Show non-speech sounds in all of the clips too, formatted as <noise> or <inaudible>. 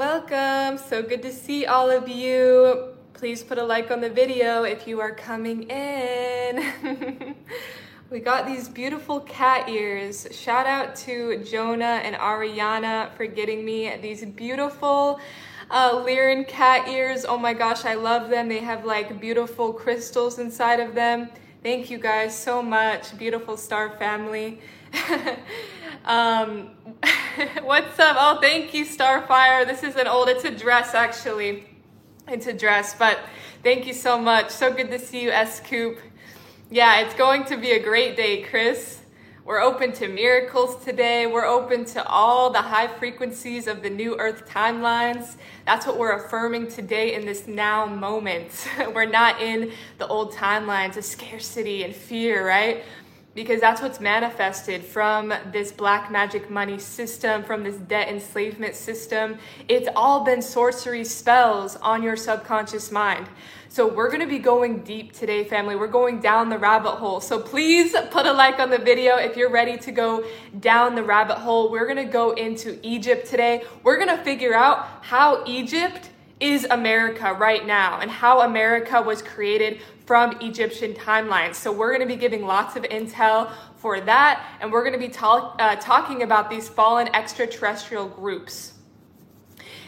Welcome. So good to see all of you. Please put a like on the video if you are coming in. <laughs> we got these beautiful cat ears. Shout out to Jonah and Ariana for getting me these beautiful uh, Lyran cat ears. Oh my gosh, I love them. They have like beautiful crystals inside of them. Thank you guys so much. Beautiful star family. <laughs> um, <laughs> what's up? Oh, thank you, Starfire. This is an old, it's a dress actually. It's a dress, but thank you so much. So good to see you, S Coop. Yeah, it's going to be a great day, Chris. We're open to miracles today. We're open to all the high frequencies of the new earth timelines. That's what we're affirming today in this now moment. <laughs> we're not in the old timelines of scarcity and fear, right? Because that's what's manifested from this black magic money system, from this debt enslavement system. It's all been sorcery spells on your subconscious mind. So, we're gonna be going deep today, family. We're going down the rabbit hole. So, please put a like on the video if you're ready to go down the rabbit hole. We're gonna go into Egypt today. We're gonna figure out how Egypt is America right now and how America was created from Egyptian timelines. So, we're going to be giving lots of intel for that, and we're going to be talk, uh, talking about these fallen extraterrestrial groups.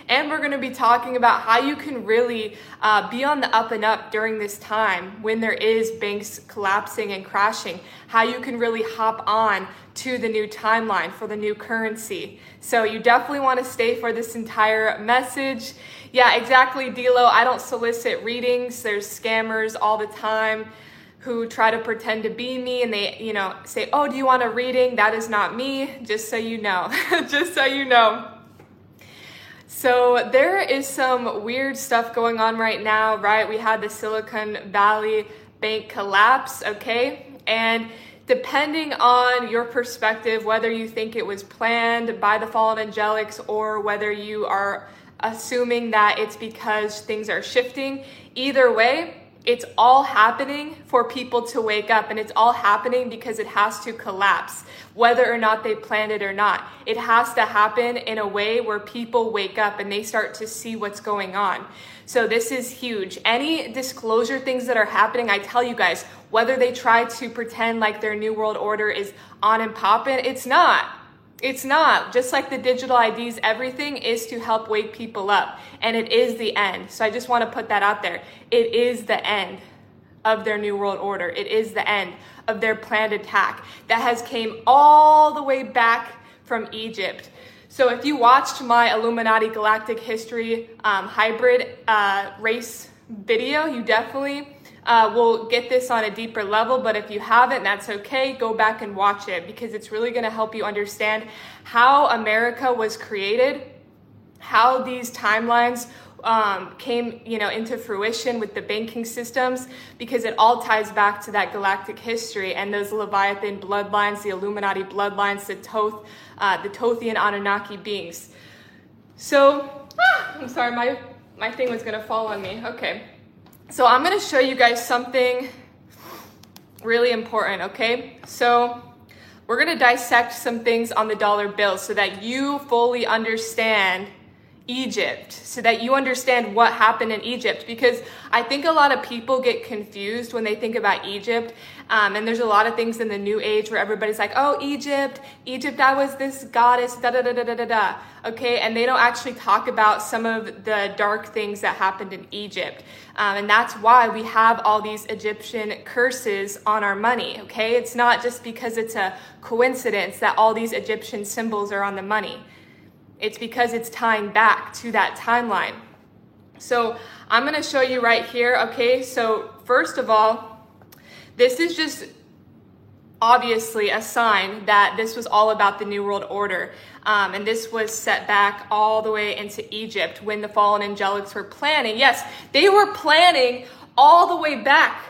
And we're going to be talking about how you can really uh, be on the up and up during this time when there is banks collapsing and crashing. How you can really hop on to the new timeline for the new currency. So you definitely want to stay for this entire message. Yeah, exactly, Dilo. I don't solicit readings. There's scammers all the time who try to pretend to be me and they, you know, say, "Oh, do you want a reading?" That is not me, just so you know. <laughs> just so you know. So there is some weird stuff going on right now, right? We had the Silicon Valley Bank collapse, okay? And depending on your perspective, whether you think it was planned by the fallen angelics or whether you are assuming that it's because things are shifting. Either way, it's all happening for people to wake up and it's all happening because it has to collapse whether or not they planned it or not. It has to happen in a way where people wake up and they start to see what's going on. So this is huge. Any disclosure things that are happening i tell you guys whether they try to pretend like their new world order is on and popping it's not it's not. Just like the digital IDs, everything is to help wake people up. And it is the end. So I just want to put that out there. It is the end of their new world order. It is the end of their planned attack that has came all the way back from Egypt. So if you watched my Illuminati Galactic History um, hybrid uh, race video, you definitely uh, we'll get this on a deeper level, but if you haven't, that's okay. Go back and watch it because it's really going to help you understand how America was created, how these timelines um, came, you know, into fruition with the banking systems, because it all ties back to that galactic history and those Leviathan bloodlines, the Illuminati bloodlines, the Thoth, uh, the Thothian Anunnaki beings. So, ah, I'm sorry, my my thing was gonna fall on me. Okay. So I'm gonna show you guys something really important, okay? So we're gonna dissect some things on the dollar bill so that you fully understand Egypt, so that you understand what happened in Egypt. Because I think a lot of people get confused when they think about Egypt. Um, and there's a lot of things in the new age where everybody's like, oh, Egypt, Egypt, that was this goddess, da da da da da da da. Okay, and they don't actually talk about some of the dark things that happened in Egypt. Um, and that's why we have all these Egyptian curses on our money. Okay, it's not just because it's a coincidence that all these Egyptian symbols are on the money. It's because it's tying back to that timeline. So I'm going to show you right here. Okay, so first of all, this is just obviously a sign that this was all about the New World Order. Um, and this was set back all the way into Egypt when the fallen angelics were planning. Yes, they were planning all the way back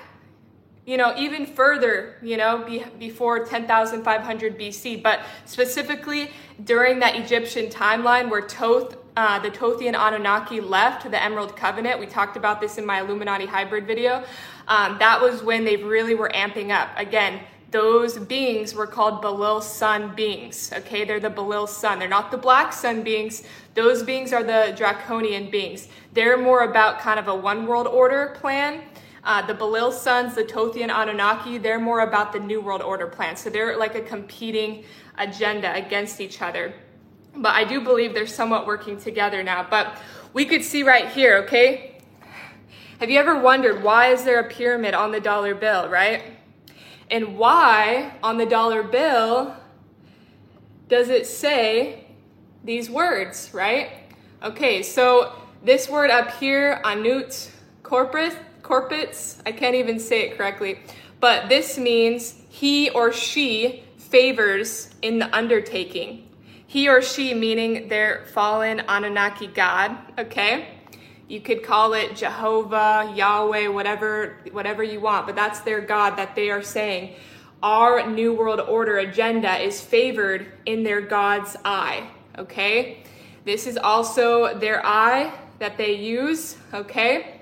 you know, even further, you know, be, before 10,500 BC, but specifically during that Egyptian timeline where Thoth, uh, the Thothian Anunnaki left the Emerald Covenant. We talked about this in my Illuminati hybrid video. Um, that was when they really were amping up. Again, those beings were called Belil Sun beings. Okay, they're the Belil Sun. They're not the Black Sun beings. Those beings are the Draconian beings. They're more about kind of a one world order plan. Uh, the Belil sons, the Thothian Anunnaki, they're more about the New World Order plan. So they're like a competing agenda against each other. But I do believe they're somewhat working together now. But we could see right here, okay? Have you ever wondered why is there a pyramid on the dollar bill, right? And why on the dollar bill does it say these words, right? Okay, so this word up here, anut corpus, corpus, I can't even say it correctly, but this means he or she favors in the undertaking. He or she meaning their fallen Anunnaki God, okay? You could call it Jehovah, Yahweh, whatever, whatever you want, but that's their God that they are saying. Our New World Order agenda is favored in their God's eye, okay? This is also their eye that they use, okay?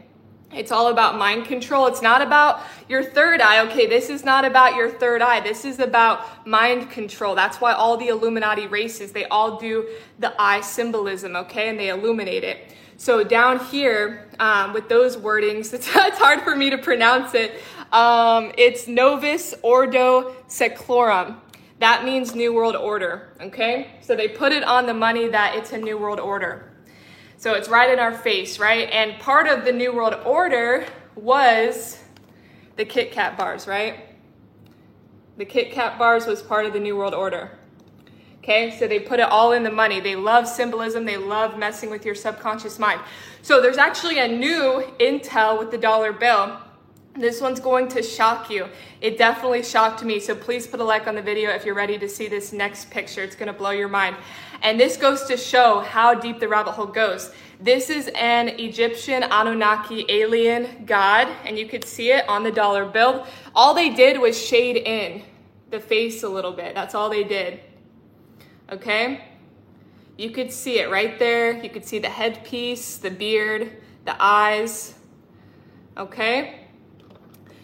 It's all about mind control. It's not about your third eye. Okay, this is not about your third eye. This is about mind control. That's why all the Illuminati races, they all do the eye symbolism, okay? And they illuminate it. So down here um, with those wordings, <laughs> it's, it's, hard for me to pronounce it. Um, it's Novus Ordo Seclorum. That means New World Order, okay? So they put it on the money that it's a New World Order. So it's right in our face, right? And part of the New World Order was the Kit Kat bars, right? The Kit Kat bars was part of the New World Order. Okay, so they put it all in the money. They love symbolism, they love messing with your subconscious mind. So there's actually a new intel with the dollar bill. This one's going to shock you. It definitely shocked me. So please put a like on the video if you're ready to see this next picture. It's going to blow your mind. And this goes to show how deep the rabbit hole goes. This is an Egyptian Anunnaki alien god, and you could see it on the dollar bill. All they did was shade in the face a little bit. That's all they did okay? You could see it right there. You could see the headpiece, the beard, the eyes, okay?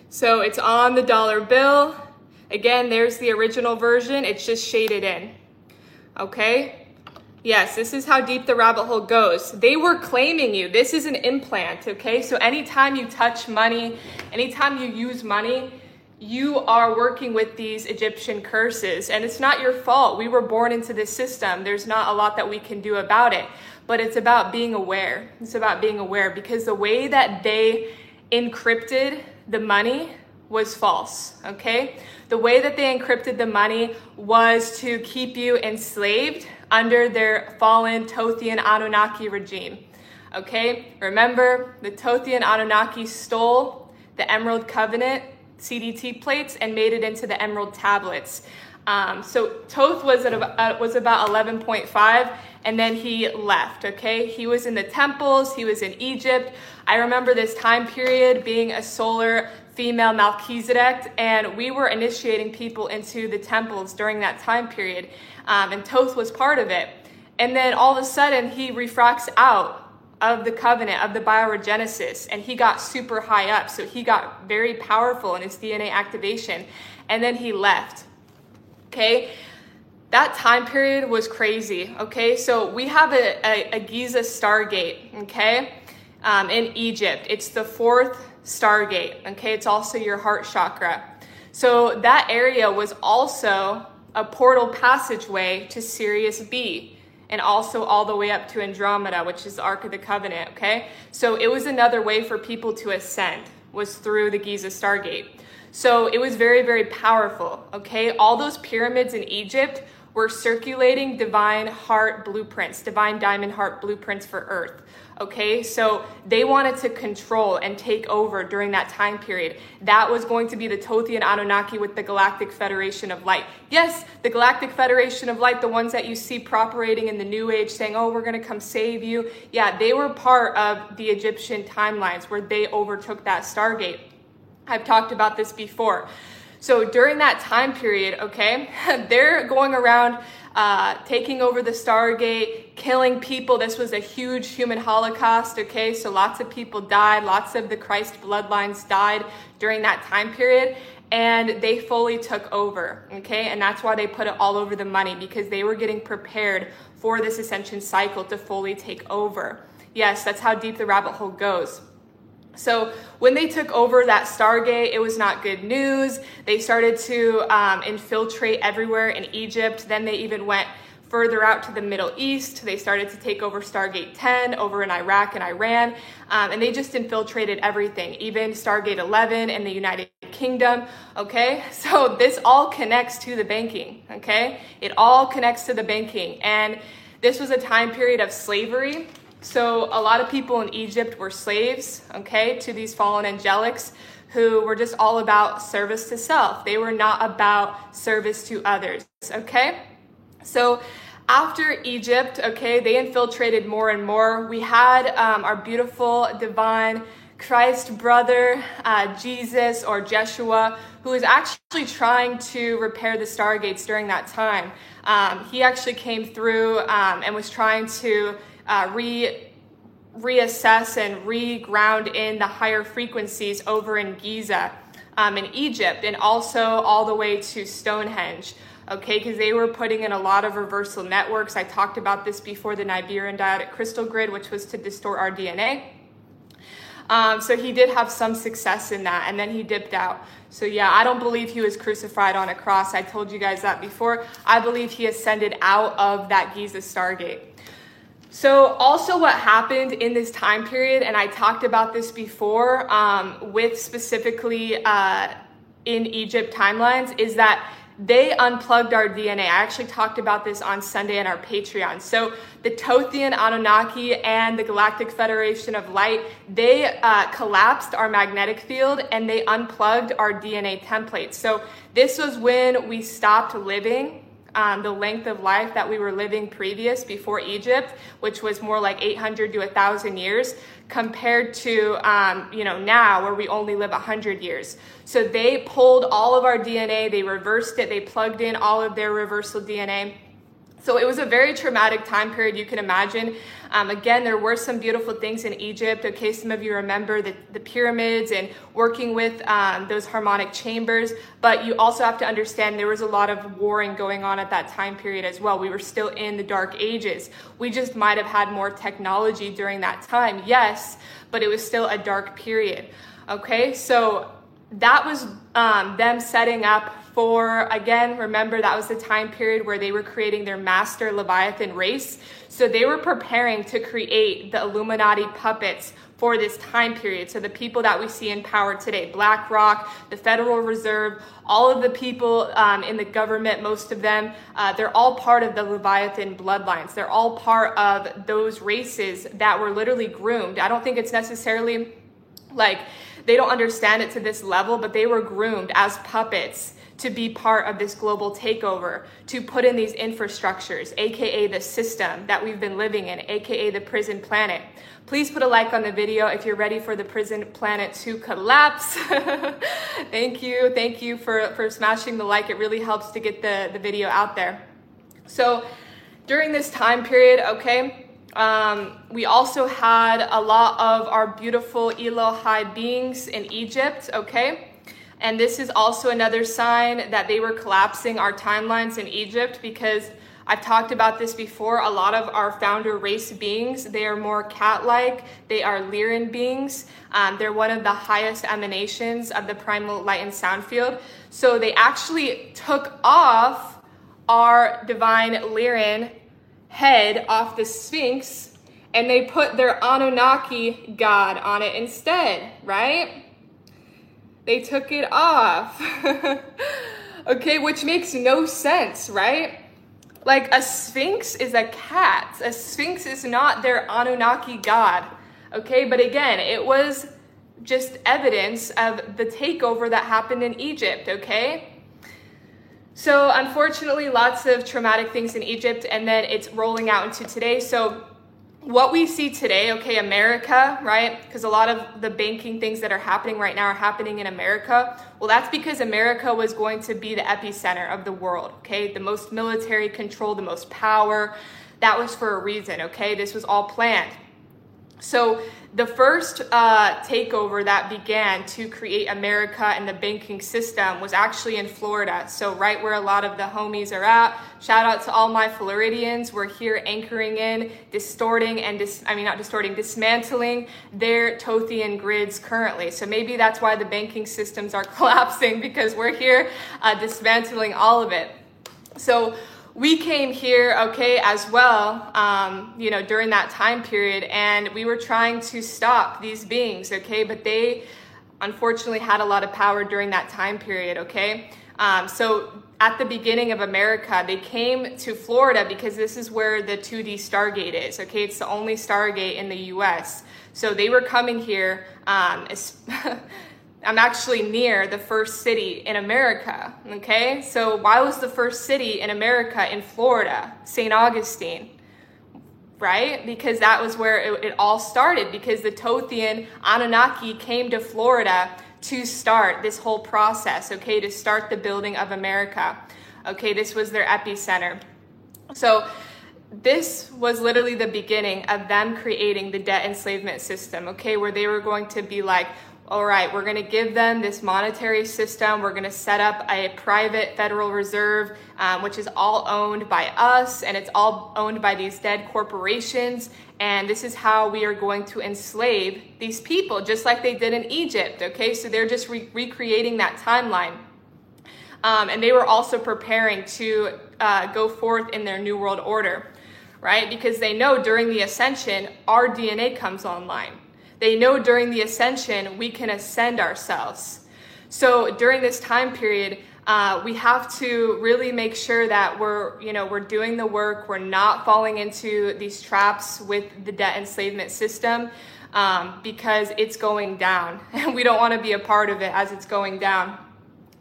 So it's on the dollar bill. Again, there's the original version. It's just shaded in, okay? Yes, this is how deep the rabbit hole goes. They were claiming you. This is an implant, okay? So anytime you touch money, anytime you use money, you are working with these Egyptian curses, and it's not your fault. We were born into this system. There's not a lot that we can do about it, but it's about being aware. It's about being aware because the way that they encrypted the money was false, okay? The way that they encrypted the money was to keep you enslaved under their fallen Thothian Anunnaki regime. Okay? Remember, the Thothian Anunnaki stole the Emerald Covenant CDT plates and made it into the emerald tablets. Um, so Thoth was at uh, was about 11.5, and then he left. Okay, he was in the temples. He was in Egypt. I remember this time period being a solar female Melchizedek, and we were initiating people into the temples during that time period, um, and Thoth was part of it. And then all of a sudden, he refracts out of the covenant of the bioregenesis and he got super high up. So he got very powerful in his dna activation and then he left. Okay? That time period was crazy okay? So we have a, a, a giza stargate okay? Um, in egypt. It's the fourth stargate okay it's also your heart chakra so that area was also a portal passageway to sirius b and also all the way up to Andromeda, which is the Ark of the Covenant, okay? So it was another way for people to ascend, was through the Giza Stargate. So it was very, very powerful, okay? All those pyramids in Egypt were circulating divine heart blueprints, divine diamond heart blueprints for Earth. Okay, so they wanted to control and take over during that time period. That was going to be the Thothian Anunnaki with the Galactic Federation of Light. Yes, the Galactic Federation of Light, the ones that you see properating in the New Age saying, oh, we're going to come save you. Yeah, they were part of the Egyptian timelines where they overtook that Stargate. I've talked about this before. So during that time period, okay, <laughs> they're going around uh, taking over the Stargate, killing people. This was a huge human holocaust, okay? So lots of people died, lots of the Christ bloodlines died during that time period. And they fully took over, okay? And that's why they put it all over the money because they were getting prepared for this ascension cycle to fully take over. Yes, that's how deep the rabbit hole goes. So when they took over that Stargate, it was not good news. They started to um, infiltrate everywhere in Egypt. Then they even went further out to the Middle East. They started to take over Stargate 10 over in Iraq and Iran. Um, and they just infiltrated everything, even Stargate 11 in the United Kingdom. Okay, <laughs> so this all connects to the banking. Okay, it all connects to the banking. And this was a time period of slavery so a lot of people in Egypt were slaves, okay, to these fallen angelics who were just all about service to self. They were not about service to others, okay? So after Egypt, okay, they infiltrated more and more. We had um, our beautiful divine Christ brother, uh, Jesus or Jeshua, who was actually trying to repair the stargates during that time. Um, he actually came through um, and was trying to uh, re reassess and reground in the higher frequencies over in Giza um, in Egypt and also all the way to Stonehenge. Okay, because they were putting in a lot of reversal networks. I talked about this before the Nibiru dyadic crystal grid, which was to distort our DNA. Um, so he did have some success in that, and then he dipped out. So, yeah, I don't believe he was crucified on a cross. I told you guys that before. I believe he ascended out of that Giza Stargate. So, also, what happened in this time period, and I talked about this before um, with specifically uh, in Egypt timelines, is that they unplugged our DNA. I actually talked about this on Sunday in our Patreon. So, the Thothian Anunnaki and the Galactic Federation of Light, they uh, collapsed our magnetic field and they unplugged our DNA templates. So, this was when we stopped living um, the length of life that we were living previous before Egypt, which was more like 800 to 1,000 years, compared to um, you know now where we only live 100 years. So they pulled all of our DNA, they reversed it, they plugged in all of their reversal DNA so it was a very traumatic time period, you can imagine. Um, again, there were some beautiful things in Egypt. Okay, some of you remember the, the pyramids and working with um, those harmonic chambers, but you also have to understand there was a lot of warring going on at that time period as well. We were still in the dark ages. We just might have had more technology during that time, yes, but it was still a dark period. Okay, so that was um, them setting up for, again, remember that was the time period where they were creating their master Leviathan race. So they were preparing to create the Illuminati puppets for this time period. So the people that we see in power today, BlackRock, the Federal Reserve, all of the people um, in the government, most of them, uh, they're all part of the Leviathan bloodlines. They're all part of those races that were literally groomed. I don't think it's necessarily like they don't understand it to this level, but they were groomed as puppets to be part of this global takeover, to put in these infrastructures, aka the system that we've been living in, aka the prison planet. Please put a like on the video if you're ready for the prison planet to collapse. <laughs> thank you. Thank you for, for smashing the like. It really helps to get the, the video out there. So, during this time period, okay, um, we also had a lot of our beautiful Elohai beings in Egypt, okay? And this is also another sign that they were collapsing our timelines in Egypt because I've talked about this before. A lot of our founder race beings, they are more cat like, they are Lyran beings. Um, they're one of the highest emanations of the primal light and sound field. So they actually took off our divine Lyran head off the Sphinx and they put their Anunnaki god on it instead, right? They took it off. <laughs> okay, which makes no sense, right? Like a sphinx is a cat. A sphinx is not their Anunnaki god. Okay, but again, it was just evidence of the takeover that happened in Egypt, okay? So, unfortunately, lots of traumatic things in Egypt, and then it's rolling out into today. So, what we see today, okay, America, right? Because a lot of the banking things that are happening right now are happening in America. Well, that's because America was going to be the epicenter of the world, okay? The most military control, the most power. That was for a reason, okay? This was all planned. So, the first uh, takeover that began to create America and the banking system was actually in Florida. So, right where a lot of the homies are at. Shout out to all my Floridians. We're here anchoring in, distorting, and dis- I mean, not distorting, dismantling their Thothian grids currently. So, maybe that's why the banking systems are <laughs> collapsing because we're here uh, dismantling all of it. So, we came here, okay, as well, um, you know, during that time period, and we were trying to stop these beings, okay, but they unfortunately had a lot of power during that time period, okay? Um, so at the beginning of America, they came to Florida because this is where the 2D Stargate is, okay? It's the only Stargate in the US. So they were coming here. Um, <laughs> I'm actually near the first city in America. Okay, so why was the first city in America in Florida? St. Augustine, right? Because that was where it, it, all started, because the Thothian Anunnaki came to Florida to start this whole process, okay, to start the building of America. Okay, this was their epicenter. So, this was literally the beginning of them creating the debt enslavement system, okay, where they were going to be like, all right, we're going to give them this monetary system. We're going to set up a private Federal Reserve, um, which is all owned by us and it's all owned by these dead corporations. And this is how we are going to enslave these people, just like they did in Egypt. Okay, so they're just re- recreating that timeline. Um, and they were also preparing to uh, go forth in their New World Order, right? Because they know during the ascension, our DNA comes online they know during the ascension we can ascend ourselves. So during this time period, uh, we have to really make sure that we're, you know, we're doing the work. We're not falling into these traps with the debt enslavement system um, because it's going down, <laughs> and we don't want to be a part of it as it's going down.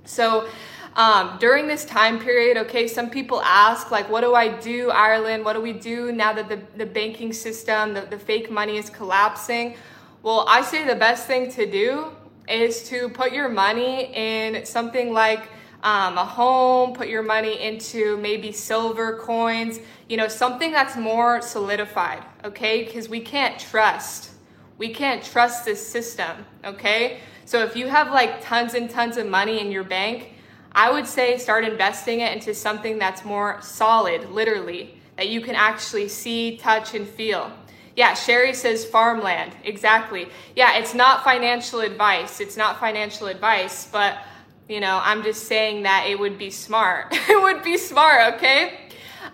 So. Um, during this time period, okay, some people ask, like, what do I do, Ireland? What do we do now that the, the banking system, the, the fake money is collapsing? Well, I say the best thing to do is to put your money in something like um, a home, put your money into maybe silver coins, you know, something that's more solidified, okay? Because we can't trust. We can't trust this system, okay? So if you have like tons and tons of money in your bank, I would say start investing it into something that's more solid, literally, that you can actually see, touch, and feel. Yeah, Sherry says farmland. Exactly. Yeah, it's not financial advice. It's not financial advice, but you know, I'm just saying that it would be smart. <laughs> it would be smart, okay?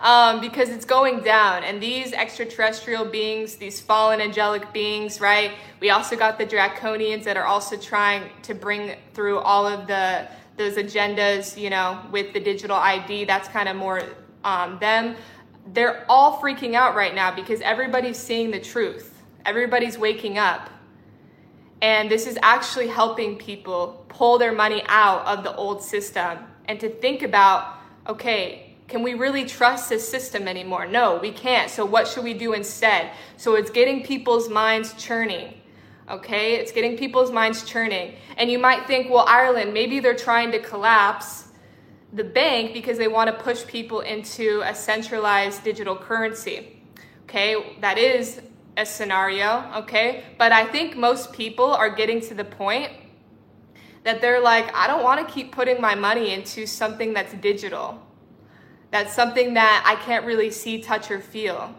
Um, because it's going down. And these extraterrestrial beings, these fallen angelic beings, right? We also got the draconians that are also trying to bring through all of the those agendas, you know, with the digital ID. That's kind of more um, them they're all freaking out right now because everybody's seeing the truth. Everybody's waking up. And this is actually helping people pull their money out of the old system and to think about okay, can we really trust this system anymore? No, we can't. So, what should we do instead? So, it's getting people's minds churning. Okay, it's getting people's minds churning. And you might think, well, Ireland, maybe they're trying to collapse the bank because they want to push people into a centralized digital currency. Okay, that is a scenario, okay? But I think most people are getting to the point that they're like, I don't want to keep putting my money into something that's digital. That's something that I can't really see, touch, or feel.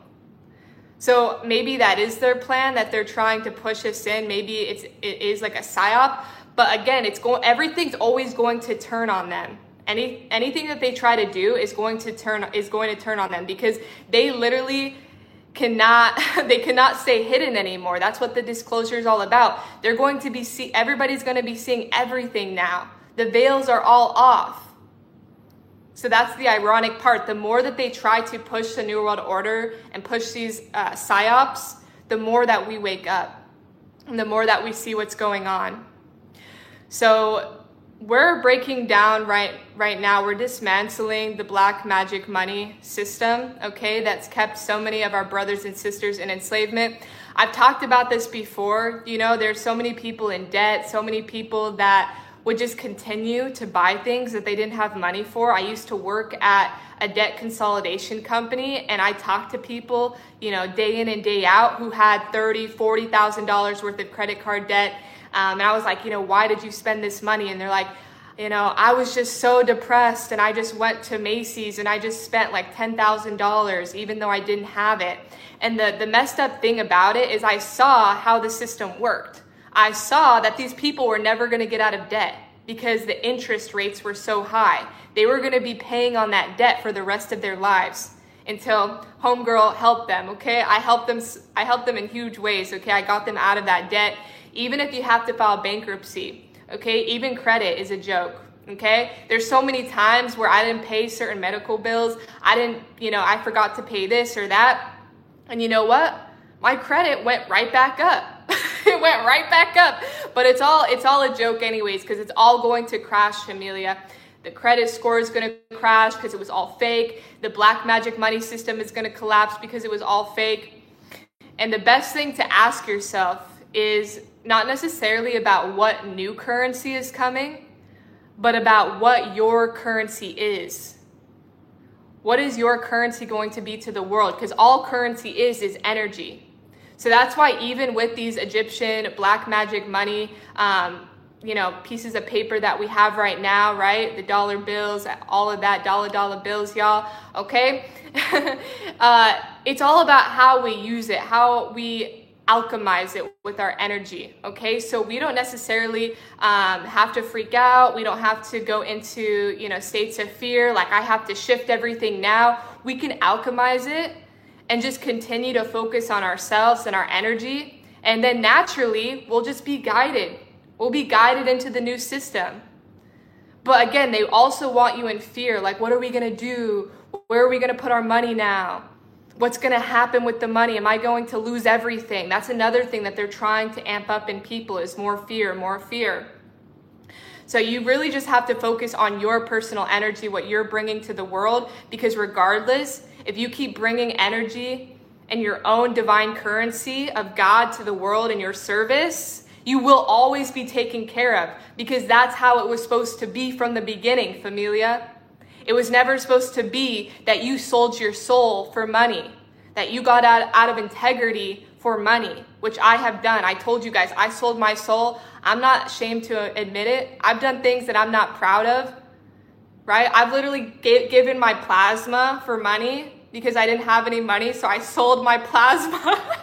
So maybe that is their plan that they're trying to push us in. Maybe it's it is like a psyop, but again, it's going everything's always going to turn on them. Any anything that they try to do is going to turn is going to turn on them because they literally cannot <laughs> they cannot stay hidden anymore. That's what the disclosure is all about. They're going to be see everybody's going to be seeing everything now. The veils are all off so that's the ironic part. The more that they try to push the new world order and push these uh, psyops the more that we wake up and the more that we see what's going on. So we're breaking down right right now. We're dismantling the black magic money system okay that's kept so many of our brothers and sisters in enslavement. I've talked about this before. You know there's so many people in debt so many people that would just continue to buy things that they didn't have money for i used to work at a debt consolidation company and i talked to people you know day in and day out who had 30 40000 dollars worth of credit card debt um, and I was like, you know, why did you spend this money? And they're like, you know, I was just so depressed and I just went to Macy's and I just spent like $10,000 even though I didn't have it. And the, the messed up thing about it is I saw how the system worked. I saw that these people were never going to get out of debt because the interest rates were so high. They were going to be paying on that debt for the rest of their lives until homegirl helped them, okay? I helped them I helped them in huge ways, okay? I got them out of that debt even if you have to file bankruptcy, okay? Even credit is a joke, okay? There's so many times where I didn't pay certain medical bills. I didn't, you know, I forgot to pay this or that. And you know what? My credit went right back up. <laughs> it went right back up. But it's all it's all a joke anyways cuz it's all going to crash, Amelia. The credit score is going to crash because it was all fake. The black magic money system is going to collapse because it was all fake. And the best thing to ask yourself is not necessarily about what new currency is coming, but about what your currency is. What is your currency going to be to the world? Because all currency is is energy. So that's why even with these Egyptian black magic money, um, you know, pieces of paper that we have right now, right? The dollar bills, all of that, dollar dollar bills, y'all. Okay, <laughs> uh, it's all about how we use it, how we alchemize it with our energy. Okay, so we don't necessarily um, have to freak out. We don't have to go into you know states of fear. Like I have to shift everything now. We can alchemize it and just continue to focus on ourselves and our energy, and then naturally we'll just be guided. We'll be guided into the new system. But again, they also want you in fear. Like, what are we gonna do? Where are we gonna put our money now? what's going to happen with the money am i going to lose everything that's another thing that they're trying to amp up in people is more fear more fear so you really just have to focus on your personal energy what you're bringing to the world because regardless if you keep bringing energy and your own divine currency of god to the world in your service you will always be taken care of because that's how it was supposed to be from the beginning familia it was never supposed to be that you sold your soul for money, that you got out, out of integrity for money, which I have done. I told you guys, I sold my soul. I'm not ashamed to admit it. I've done things that I'm not proud of, right? I've literally given my plasma for money because I didn't have any money, so I sold my plasma.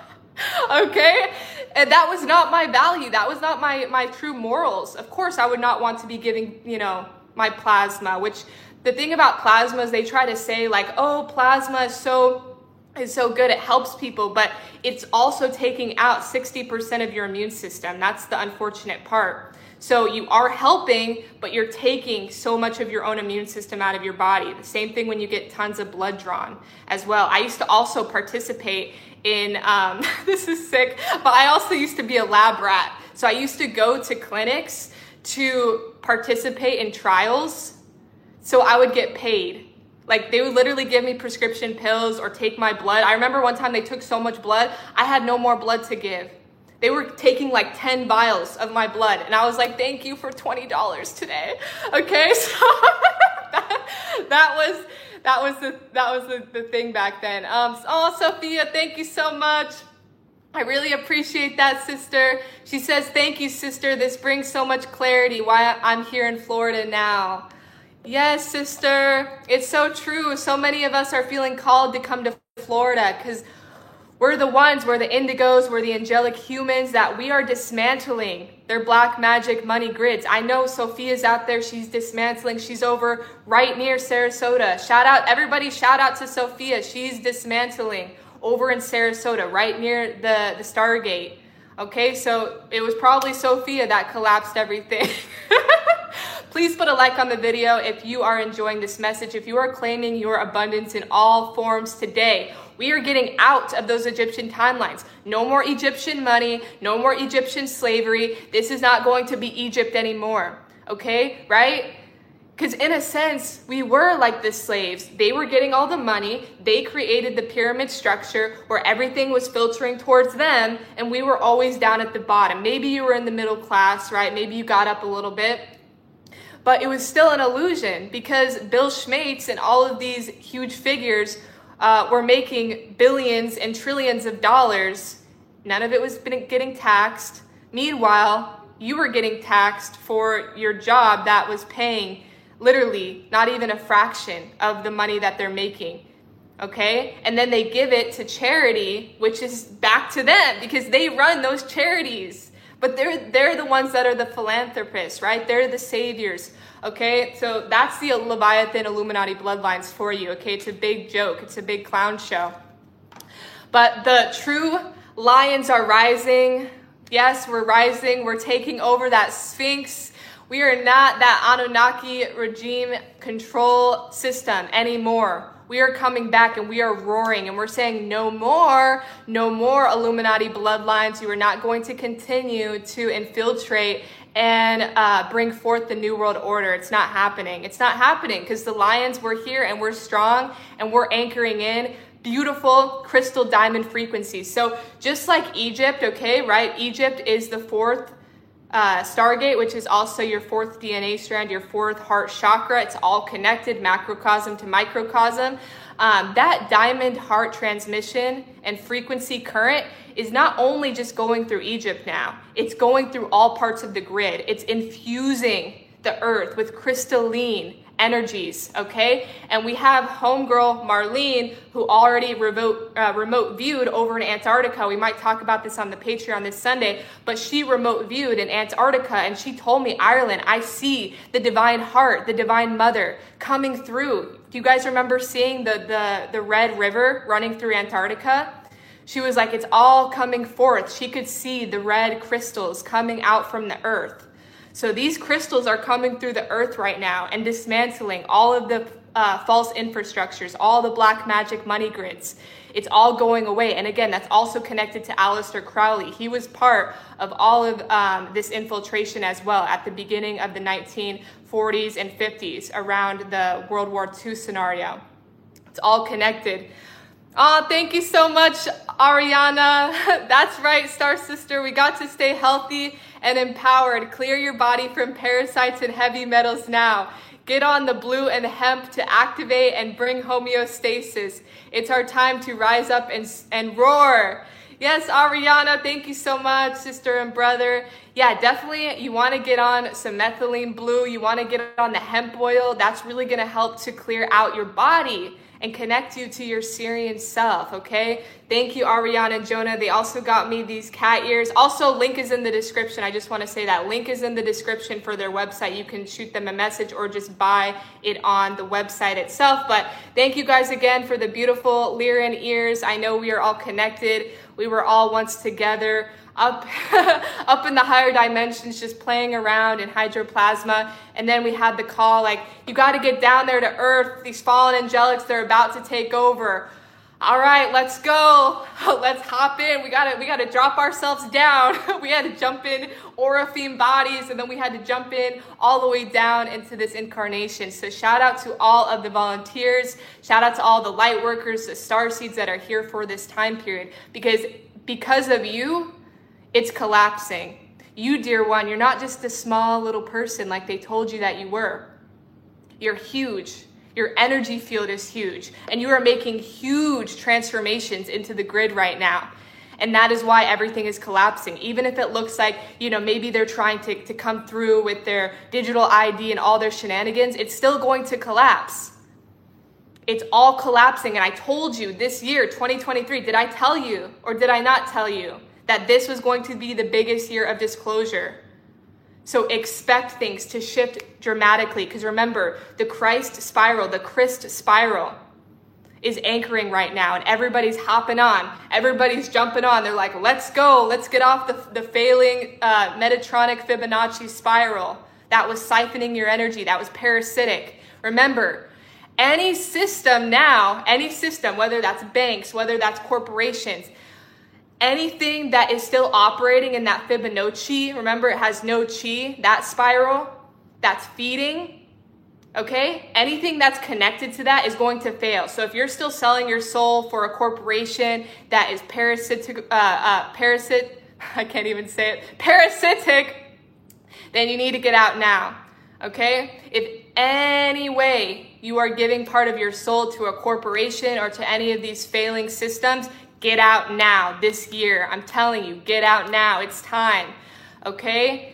<laughs> okay? And that was not my value. That was not my, my true morals. Of course, I would not want to be giving, you know, my plasma, which the thing about plasma is they try to say like, oh, plasma is so is so good it helps people but it's also taking out 60% of your immune system that's the unfortunate part so you are helping but you're taking so much of your own immune system out of your body the same thing when you get tons of blood drawn as well i used to also participate in um, <laughs> this is sick but i also used to be a lab rat so i used to go to clinics to participate in trials so I would get paid. Like they would literally give me prescription pills or take my blood. I remember one time they took so much blood, I had no more blood to give. They were taking like 10 vials of my blood. And I was like, thank you for $20 today. Okay, <laughs> so that, that was that was the that was the, the thing back then. Um, oh, Sophia, thank you so much. I really appreciate that, sister. She says, Thank you, sister. This brings so much clarity why I'm here in Florida now. Yes, sister. It's so true. So many of us are feeling called to come to Florida because we're the ones, we're the indigos, we're the angelic humans that we are dismantling their black magic money grids. I know Sophia's out there, she's dismantling. She's over right near Sarasota. Shout out, everybody, shout out to Sophia. She's dismantling over in Sarasota, right near the, the Stargate. Okay, so it was probably Sophia that collapsed everything. <laughs> Please put a like on the video if you are enjoying this message, if you are claiming your abundance in all forms today. We are getting out of those Egyptian timelines. No more Egyptian money, no more Egyptian slavery. This is not going to be Egypt anymore. Okay, right? Because in a sense, we were like the slaves. They were getting all the money. They created the pyramid structure where everything was filtering towards them, and we were always down at the bottom. Maybe you were in the middle class, right? Maybe you got up a little bit. But it was still an illusion because Bill Schmates and all of these huge figures uh, were making billions and trillions of dollars. None of it was getting taxed. Meanwhile, you were getting taxed for your job that was paying literally not even a fraction of the money that they're making. Okay? And then they give it to charity, which is back to them because they run those charities. But they're they're the ones that are the philanthropists, right? They're the saviors. Okay? So that's the Leviathan Illuminati bloodlines for you. Okay? It's a big joke. It's a big clown show. But the true lions are rising. Yes, we're rising. We're taking over that Sphinx we are not that Anunnaki regime control system anymore. We are coming back and we are roaring and we're saying no more, no more Illuminati bloodlines. You are not going to continue to infiltrate and uh, bring forth the New World Order. It's not happening. It's not happening because the Lions, we're here and we're strong and we're anchoring in beautiful crystal diamond frequencies. So just like Egypt, okay, right? Egypt is the fourth uh, Stargate, which is also your fourth DNA strand, your fourth heart chakra. It's all connected, macrocosm to microcosm. Um, that diamond heart transmission and frequency current is not only just going through Egypt now, it's going through all parts of the grid. It's infusing the earth with crystalline energies, okay? And we have homegirl Marlene, who already remote, uh, remote viewed over in Antarctica. We might talk about this on the Patreon this Sunday, but she remote viewed in Antarctica and she told me, Ireland, I see the divine heart, the divine mother coming through. Do you guys remember seeing the, the, the red river running through Antarctica? She was like, it's all coming forth. She could see the red crystals coming out from the earth. So these crystals are coming through the earth right now and dismantling all of the uh, false infrastructures, all the black magic money grids. It's all going away. And again, that's also connected to Aleister Crowley. He was part of all of um, this infiltration as well at the beginning of the 1940s and 50s around the World War II scenario. It's all connected. Oh, thank you so much, Ariana. <laughs> That's right, Star Sister. We got to stay healthy and empowered. Clear your body from parasites and heavy metals now. Get on the blue and hemp to activate and bring homeostasis. It's our time to rise up and, and roar. Yes, Ariana, thank you so much, sister and brother. Yeah, definitely you want to get on some methylene blue. You want to get on the hemp oil. That's really going to help to clear out your body and connect you to your Sirian self, okay? Thank you, Ariana and Jonah. They also got me these cat ears. Also, link is in the description. I just want to say that link is in the description for their website. You can shoot them a message or just buy it on the website itself. But thank you guys again for the beautiful Lyran ears. I know we are all connected. We were all once together up <laughs> up in the higher dimensions just playing around in hydroplasma. And then we had the call like you got to get down there to earth. These fallen angelics they're about to take over. All right let's go. <laughs> Let's hop in. We gotta we gotta drop ourselves down. <laughs> We had to jump in Oraphim bodies and then we had to jump in all the way down into this incarnation. So shout out to all of the volunteers. Shout out to all the light workers the star seeds that are here for this time period. Because because of you it's collapsing. You, dear one, you're not just a small little person like they told you that you were. You're huge. Your energy field is huge. And you are making huge transformations into the grid right now. And that is why everything is collapsing. Even if it looks like, you know, maybe they're trying to, to come through with their digital ID and all their shenanigans, it's still going to collapse. It's all collapsing. And I told you this year, 2023, did I tell you or did I not tell you? That this was going to be the biggest year of disclosure. So expect things to shift dramatically because remember, the Christ spiral, the Christ spiral is anchoring right now and everybody's hopping on. Everybody's jumping on. They're like, let's go. Let's get off the, the failing uh, Metatronic Fibonacci spiral. That was siphoning your energy. That was parasitic. Remember, any system now, any system, whether that's banks, whether that's corporations, anything that is still operating in that Fibonacci, remember it has no chi, that spiral, that's feeding, okay, anything that's connected to that is going to fail. So if you're still selling your soul for a corporation that is parasitic, uh, uh, parasit, <laughs> I can't even say it, parasitic, then you need to get out now. Okay? If any way you are giving part of your soul to a corporation or to any of these failing systems, get out now this year. I'm telling you, get out now. It's time. Okay?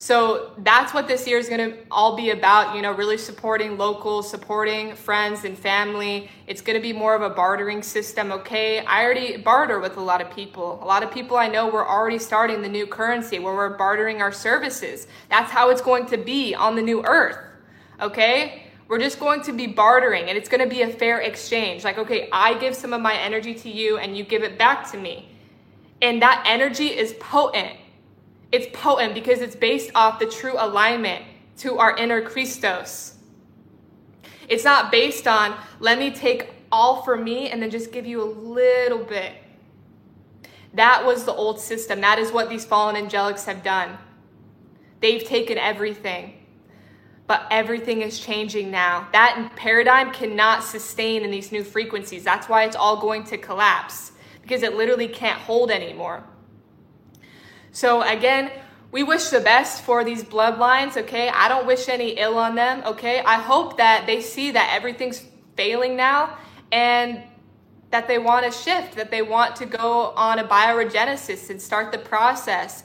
So that's what this year is going to all be about, you know, really supporting locals, supporting friends and family. It's going to be more of a bartering system, okay? I already barter with a lot of people. A lot of people I know we're already starting the new currency where we're bartering our services. That's how it's going to be on the new earth, okay? We're just going to be bartering and it's going to be a fair exchange. Like, okay, I give some of my energy to you and you give it back to me. And that energy is potent it's potent because it's based off the true alignment to our inner Christos. It's not based on, let me take all for me and then just give you a little bit. That was the old system. That is what these fallen angelics have done. They've taken everything. But everything is changing now. That paradigm cannot sustain in these new frequencies. That's why it's all going to collapse because it literally can't hold anymore. So again, we wish the best for these bloodlines, okay? I don't wish any ill on them, okay? I hope that they see that everything's failing now and that they want to shift, that they want to go on a bioregenesis and start the process.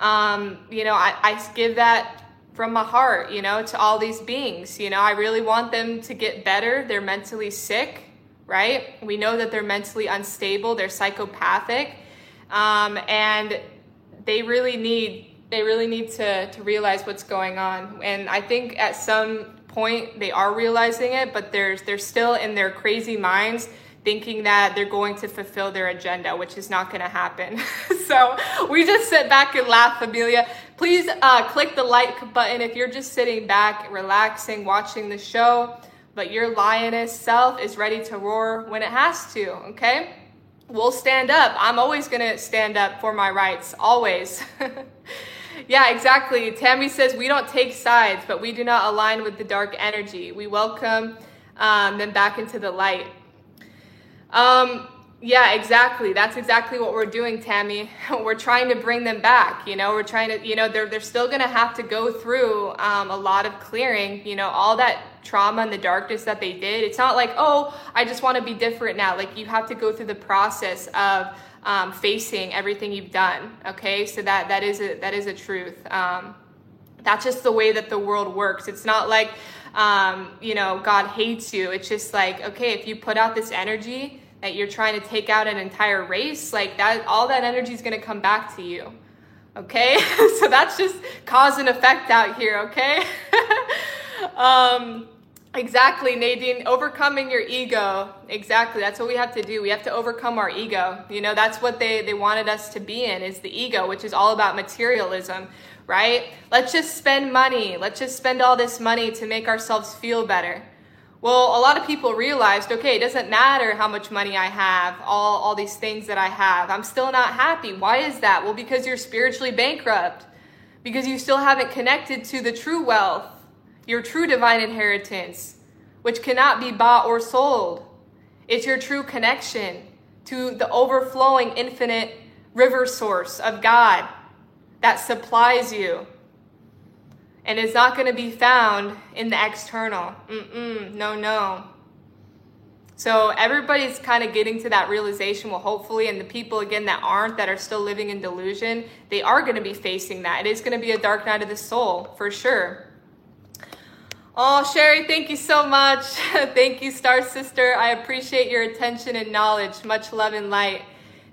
Um, you know, I, I give that from my heart, you know, to all these beings. You know, I really want them to get better. They're mentally sick, right? We know that they're mentally unstable, they're psychopathic. Um, and they really need they really need to to realize what's going on. And I think at some point they are realizing it, but there's they're still in their crazy minds thinking that they're going to fulfill their agenda, which is not going to happen. <laughs> so we just sit back and laugh, Amelia. Please uh, click the like button if you're just sitting back, relaxing, watching the show, but your lioness self is ready to roar when it has to, okay? we'll stand up. I'm always to stand up for my rights, always. <laughs> yeah, exactly. Tammy says we don't take sides, but we do not align with the dark energy. We welcome um, them back into the light. Um, yeah, exactly. That's exactly what we're doing, Tammy. <laughs> we're trying to bring them back. You know, we're trying to, you know, they're, they're still going to have to go through um, a lot of clearing, you know, all that trauma and the darkness that they did. It's not like, oh, I just want to be different now. Like, you have to go through the process of um, facing everything you've done. Okay. So that, that is a, that is a truth. Um, that's just the way that the world works. It's not like, um, you know, God hates you. It's just like, okay, if you put out this energy, that you're trying to take out an entire race, like that, all that energy is going to come back to you. Okay, <laughs> so that's just cause and effect out here. Okay, <laughs> um, exactly, Nadine. Overcoming your ego. Exactly, that's what we have to do. We have to overcome our ego. You know, that's what they they wanted us to be in is the ego, which is all about materialism right? Let's just spend money. Let's just spend all this money to make ourselves feel better. Well, a lot of people realized, okay, it doesn't matter how much money I have, all, all these things that I have. I'm still not happy. Why is that? Well, because you're spiritually bankrupt, because you still haven't connected to the true wealth, your true divine inheritance, which cannot be bought or sold. It's your true connection to the overflowing infinite river source of God that supplies you and it's not going to be found in the external. Mm-mm, no, no. So everybody's kind of getting to that realization. Well, hopefully, and the people again that aren't, that are still living in delusion, they are going to be facing that. It is going to be a dark night of the soul for sure. Oh, Sherry, thank you so much. <laughs> thank you, Star Sister. I appreciate your attention and knowledge. Much love and light.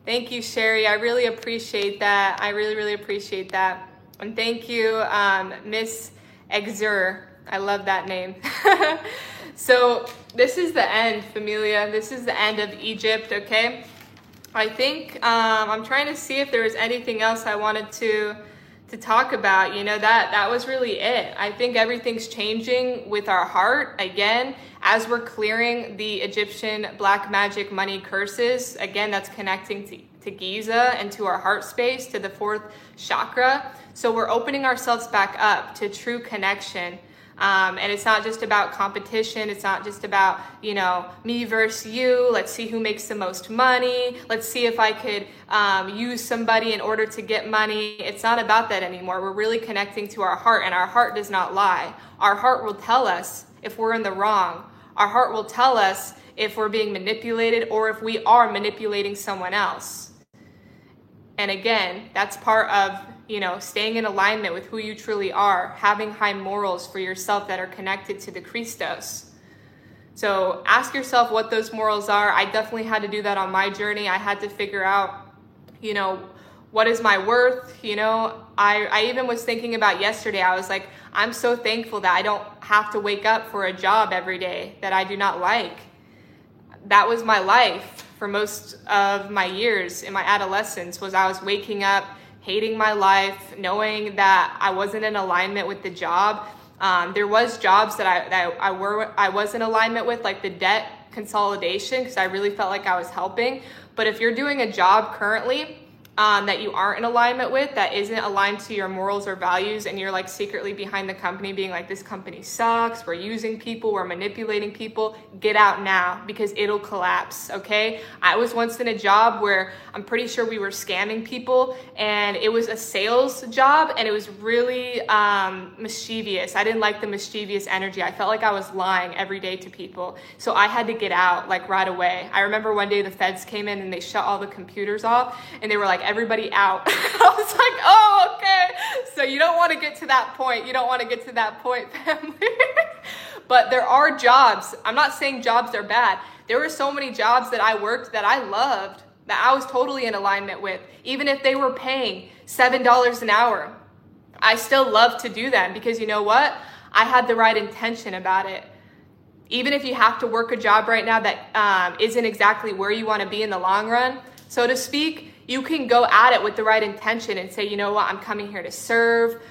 Thank you, Sherry. I really appreciate that. I really, really appreciate that. And thank you, um, Miss Exur. I love that name. <laughs> so this is the end, familia. This is the end of Egypt, okay? I think um, I'm trying to see if there was anything else I wanted to to talk about. You know that that was really it. I think everything's changing with our heart again as we're clearing the Egyptian black magic money curses. Again, that's connecting to to Giza and to our heart space, to the fourth chakra. So we're opening ourselves back up to true connection. Um, and it's not just about competition. It's not just about, you know, me versus you. Let's see who makes the most money. Let's see if I could um, use somebody in order to get money. It's not about that anymore. We're really connecting to our heart, and our heart does not lie. Our heart will tell us if we're in the wrong. Our heart will tell us if we're being manipulated or if we are manipulating someone else. And again, that's part of, you know, staying in alignment with who you truly are, having high morals for yourself that are connected to the Christos. So ask yourself what those morals are. I definitely had to do that on my journey. I had to figure out, you know, what is my worth? You know, I, I even was thinking about yesterday, I was like, I'm so thankful that I don't have to wake up for a job every day that I do not like. That was my life for most of my years in my adolescence was I was waking up hating my life, knowing that I wasn't in alignment with the job. Um, there was jobs that I that I were I was in alignment with, like the debt consolidation, because I really felt like I was helping. But if you're doing a job currently um, that you aren't in alignment with, that isn't aligned to your morals or values, and you're like secretly behind the company being like, this company sucks, we're using people, we're manipulating people, get out now because it'll collapse, okay? I was once in a job where I'm pretty sure we were scamming people, and it was a sales job, and it was really um, mischievous. I didn't like the mischievous energy. I felt like I was lying every day to people. So I had to get out like right away. I remember one day the feds came in and they shut all the computers off, and they were like, like everybody out. <laughs> I was like, oh, okay. So you don't want to get to that point. You don't want to get to that point, <laughs> family. but there are jobs. I'm not saying jobs are bad. There were so many jobs that I worked that I loved, that I was totally in alignment with, even if they were paying $7 an hour. I still love to do them because you know what? I had the right intention about it. Even if you have to work a job right now that um, not exactly where you want to be in the long run, so to speak, you can go at it with the right intention and say, you know what, I'm coming here to serve.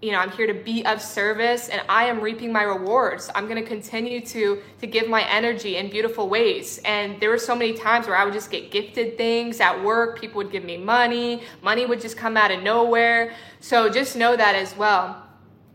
You know, I'm here to be of service and I am reaping my rewards. I'm going to continue to to give my energy in beautiful ways. And there were so many times where I would just get gifted things at work. People would give me money. Money would just come out of nowhere. So just know that as well.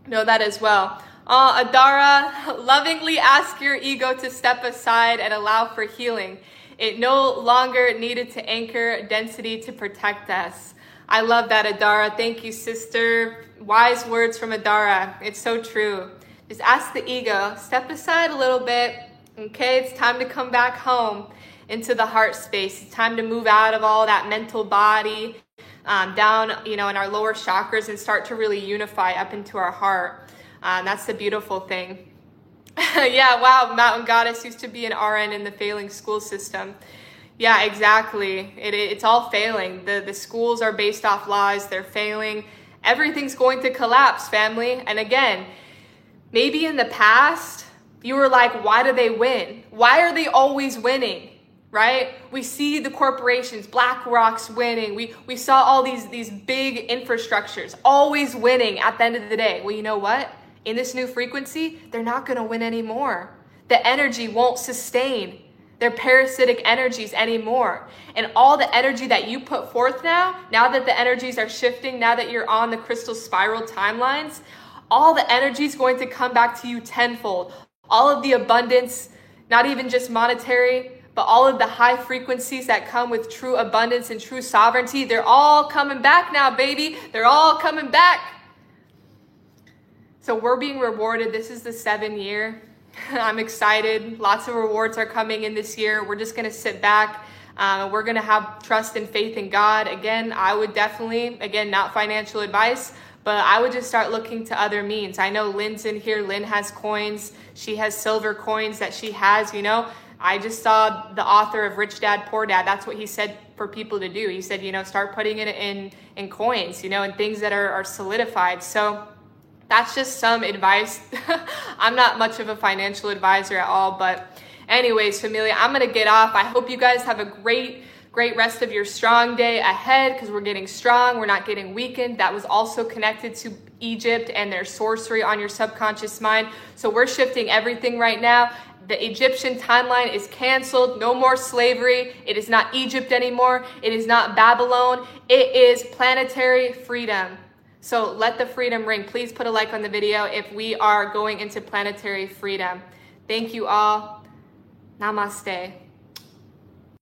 Know that as well. Uh, Adara, lovingly ask your ego to step aside and allow for healing. It no longer needed to anchor density to protect us. I love that, Adara. Thank you, sister. Wise words from Adara. It's so true. Just ask the ego, step aside a little bit. Okay, it's time to come back home into the heart space. It's time to move out of all that mental body, um, down, you know, in our lower chakras and start to really unify up into our heart. Um, that's the beautiful thing. <laughs> yeah, wow, Mountain Goddess used to be an RN in the failing school system. Yeah, exactly. It, it's all failing. The, the schools are based off lies, they're failing. Everything's going to collapse, family. And again, maybe in the past, you were like, why do they win? Why are they always winning? Right? We see the corporations, BlackRock's winning. We, we saw all these, these big infrastructures always winning at the end of the day. Well, you know what? In this new frequency, they're not going to win anymore. The energy won't sustain their parasitic energies anymore. And all the energy that you put forth now, now that the energies are shifting, now that you're on the crystal spiral timelines, all the energy is going to come back to you tenfold. All of the abundance, not even just monetary, but all of the high frequencies that come with true abundance and true sovereignty, they're all coming back now, baby. They're all coming back. So we're being rewarded. This is the seven year. <laughs> I'm excited. Lots of rewards are coming in this year. We're just going to sit back. Um, we're going to have trust and faith in God. Again, I would definitely, again, not financial advice, but I would just start looking to other means. I know Lynn's in here. Lynn has coins. She has silver coins that she has, you know. I just saw the author of Rich Dad Poor Dad. That's what he said for people to do. He said, you know, start putting it in in coins, you know, and things that are, are solidified. So that's just some advice. <laughs> I'm not much of a financial advisor at all, but anyways, familia, I'm gonna get off. I hope you guys have a great, great rest of your strong day ahead because we're getting strong, we're not getting weakened. That was also connected to Egypt and their sorcery on your subconscious mind. So we're shifting everything right now. The Egyptian timeline is canceled. No more slavery. It is not Egypt anymore. It is not Babylon. It is planetary freedom. So let the freedom ring. Please put a like on the video if we are going into planetary freedom. Thank you all. Namaste.